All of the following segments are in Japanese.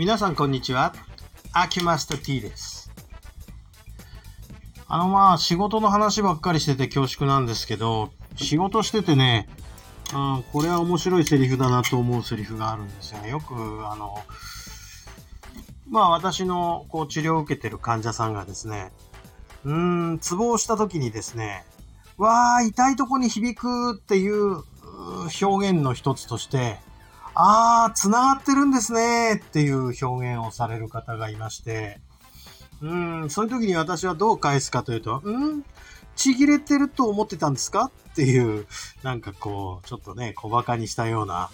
皆さんこんにちは。アキュマスタ T です。あのまあ仕事の話ばっかりしてて恐縮なんですけど、仕事しててね、うん、これは面白いセリフだなと思うセリフがあるんですよね。よくあの、まあ私のこう治療を受けてる患者さんがですね、うーん、ツボをした時にですね、わー、痛いとこに響くっていう表現の一つとして、あー、繋がってるんですねっていう表現をされる方がいまして、うん、そういう時に私はどう返すかというと、うん？ちぎれてると思ってたんですか？っていう、なんかこう、ちょっとね、小馬鹿にしたような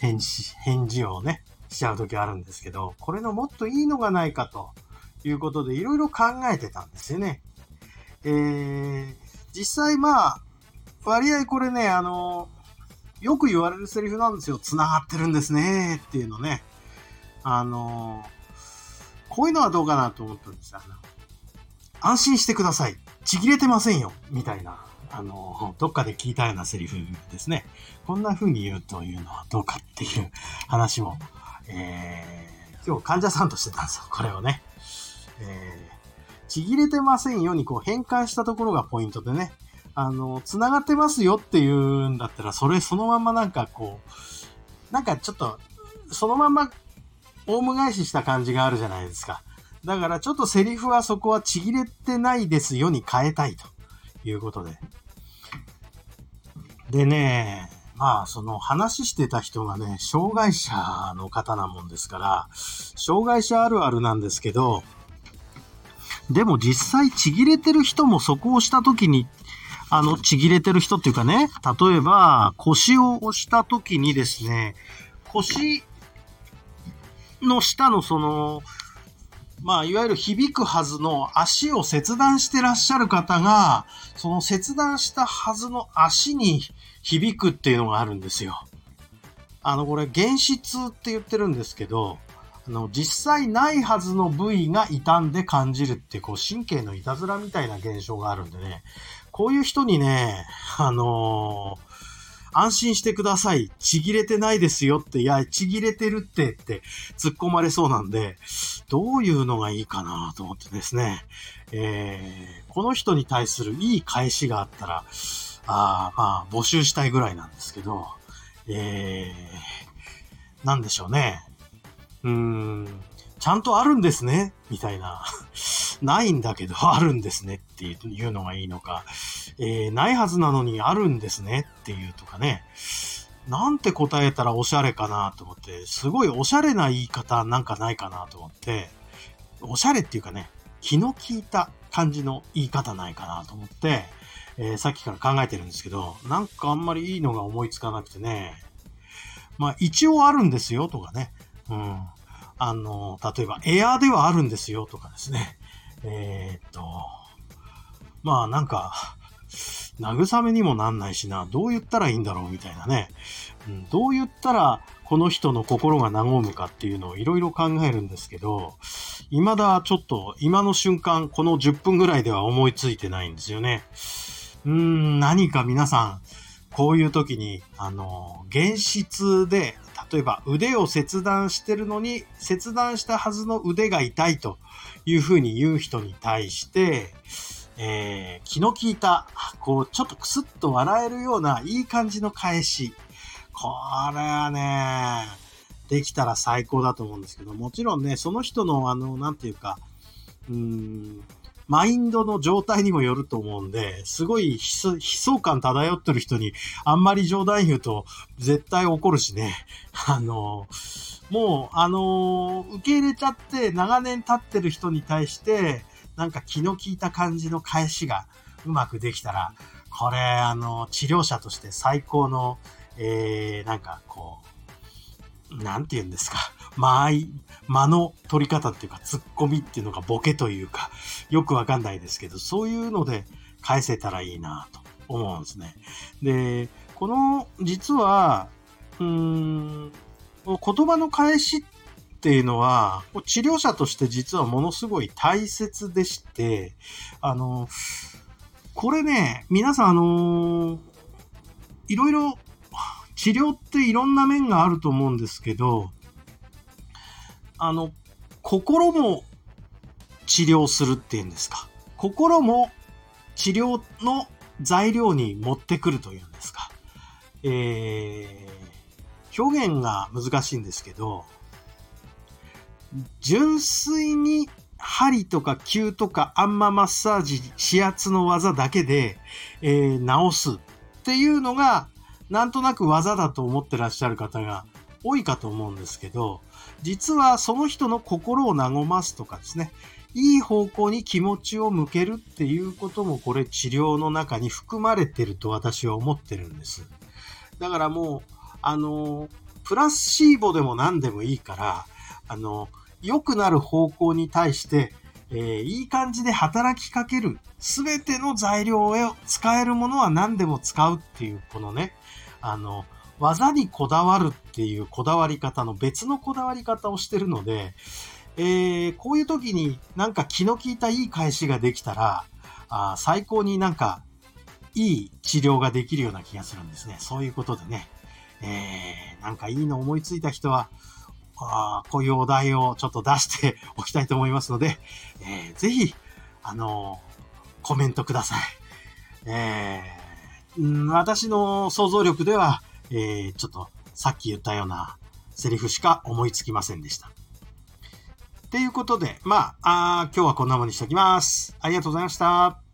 返事、返事をね、しちゃう時あるんですけど、これのもっといいのがないかということで、いろいろ考えてたんですよね。えー、実際まあ、割合これね、あの、よく言われるセリフなんですよ。繋がってるんですねっていうのね。あの、こういうのはどうかなと思ったんですよ。安心してください。ちぎれてませんよ。みたいな、あの、どっかで聞いたようなセリフですね。こんな風に言うというのはどうかっていう話も、えー、今日患者さんとしてたんですよ。これをね。えー、ちぎれてませんようにこう変換したところがポイントでね。あの、繋がってますよっていうんだったら、それそのままなんかこう、なんかちょっと、そのまま、オウム返しした感じがあるじゃないですか。だからちょっとセリフはそこはちぎれてないですよに変えたいということで。でね、まあその話してた人がね、障害者の方なもんですから、障害者あるあるなんですけど、でも実際ちぎれてる人もそこをした時にあの、ちぎれてる人っていうかね、例えば、腰を押した時にですね、腰の下のその、まあ、いわゆる響くはずの足を切断してらっしゃる方が、その切断したはずの足に響くっていうのがあるんですよ。あの、これ、原始痛って言ってるんですけど、あの、実際ないはずの部位が傷んで感じるって、こう、神経のいたずらみたいな現象があるんでね、こういう人にね、あのー安心してください。ちぎれてないですよって、いや、ちぎれてるってって突っ込まれそうなんで、どういうのがいいかなと思ってですね、えー、この人に対するいい返しがあったら、あまあ、募集したいぐらいなんですけど、えー、なんでしょうね。うーん、ちゃんとあるんですねみたいな。ないんだけど、あるんですねっていうのがいいのか、えー、ないはずなのにあるんですねっていうとかね。なんて答えたらおしゃれかなと思って、すごいおしゃれな言い方なんかないかなと思って、おしゃれっていうかね、気の利いた感じの言い方ないかなと思って、えー、さっきから考えてるんですけど、なんかあんまりいいのが思いつかなくてね。まあ一応あるんですよとかね。うん。あの、例えばエアーではあるんですよとかですね。えー、っと、まあなんか、慰めにもなんないしな、どう言ったらいいんだろうみたいなね。うん、どう言ったらこの人の心が和むかっていうのをいろいろ考えるんですけど、未だちょっと今の瞬間、この10分ぐらいでは思いついてないんですよね。うーん、何か皆さん、こういう時に、あの、現実で、例えば腕を切断してるのに、切断したはずの腕が痛いというふうに言う人に対して、えー、気の利いた、こう、ちょっとクスッと笑えるような、いい感じの返し。これはね、できたら最高だと思うんですけど、もちろんね、その人の、あの、なんていうか、うーん、マインドの状態にもよると思うんで、すごい悲壮感漂ってる人に、あんまり冗談言うと、絶対怒るしね。あの、もう、あの、受け入れちゃって、長年経ってる人に対して、なんか気の利いた感じの返しがうまくできたら、これ、あの、治療者として最高の、えー、なんかこう、なんて言うんですか。間合い、間の取り方っていうか、突っ込みっていうのがボケというか、よくわかんないですけど、そういうので返せたらいいなと思うんですね。で、この、実は、うーん、言葉の返しっていうのは、治療者として実はものすごい大切でして、あの、これね、皆さんあの、いろいろ治療っていろんな面があると思うんですけど、あの、心も治療するっていうんですか。心も治療の材料に持ってくるというんですか。えー、表現が難しいんですけど、純粋に針とか球とかあんまマッサージ、指圧の技だけで、えー、治すっていうのが、なんとなく技だと思ってらっしゃる方が多いかと思うんですけど、実はその人の心を和ますとかですね、いい方向に気持ちを向けるっていうこともこれ治療の中に含まれてると私は思ってるんです。だからもう、あの、プラスシーボでも何でもいいから、あの、良くなる方向に対して、えー、いい感じで働きかける。すべての材料を使えるものは何でも使うっていう、このね、あの、技にこだわるっていうこだわり方の別のこだわり方をしてるので、えー、こういう時になんか気の利いたいい返しができたら、あ最高になんかいい治療ができるような気がするんですね。そういうことでね、えー、なんかいいの思いついた人は、あこういうお題をちょっと出しておきたいと思いますので、えー、ぜひ、あのー、コメントください。えー、私の想像力では、えー、ちょっとさっき言ったようなセリフしか思いつきませんでした。ということで、まあ、あ今日はこんなもんにしておきます。ありがとうございました。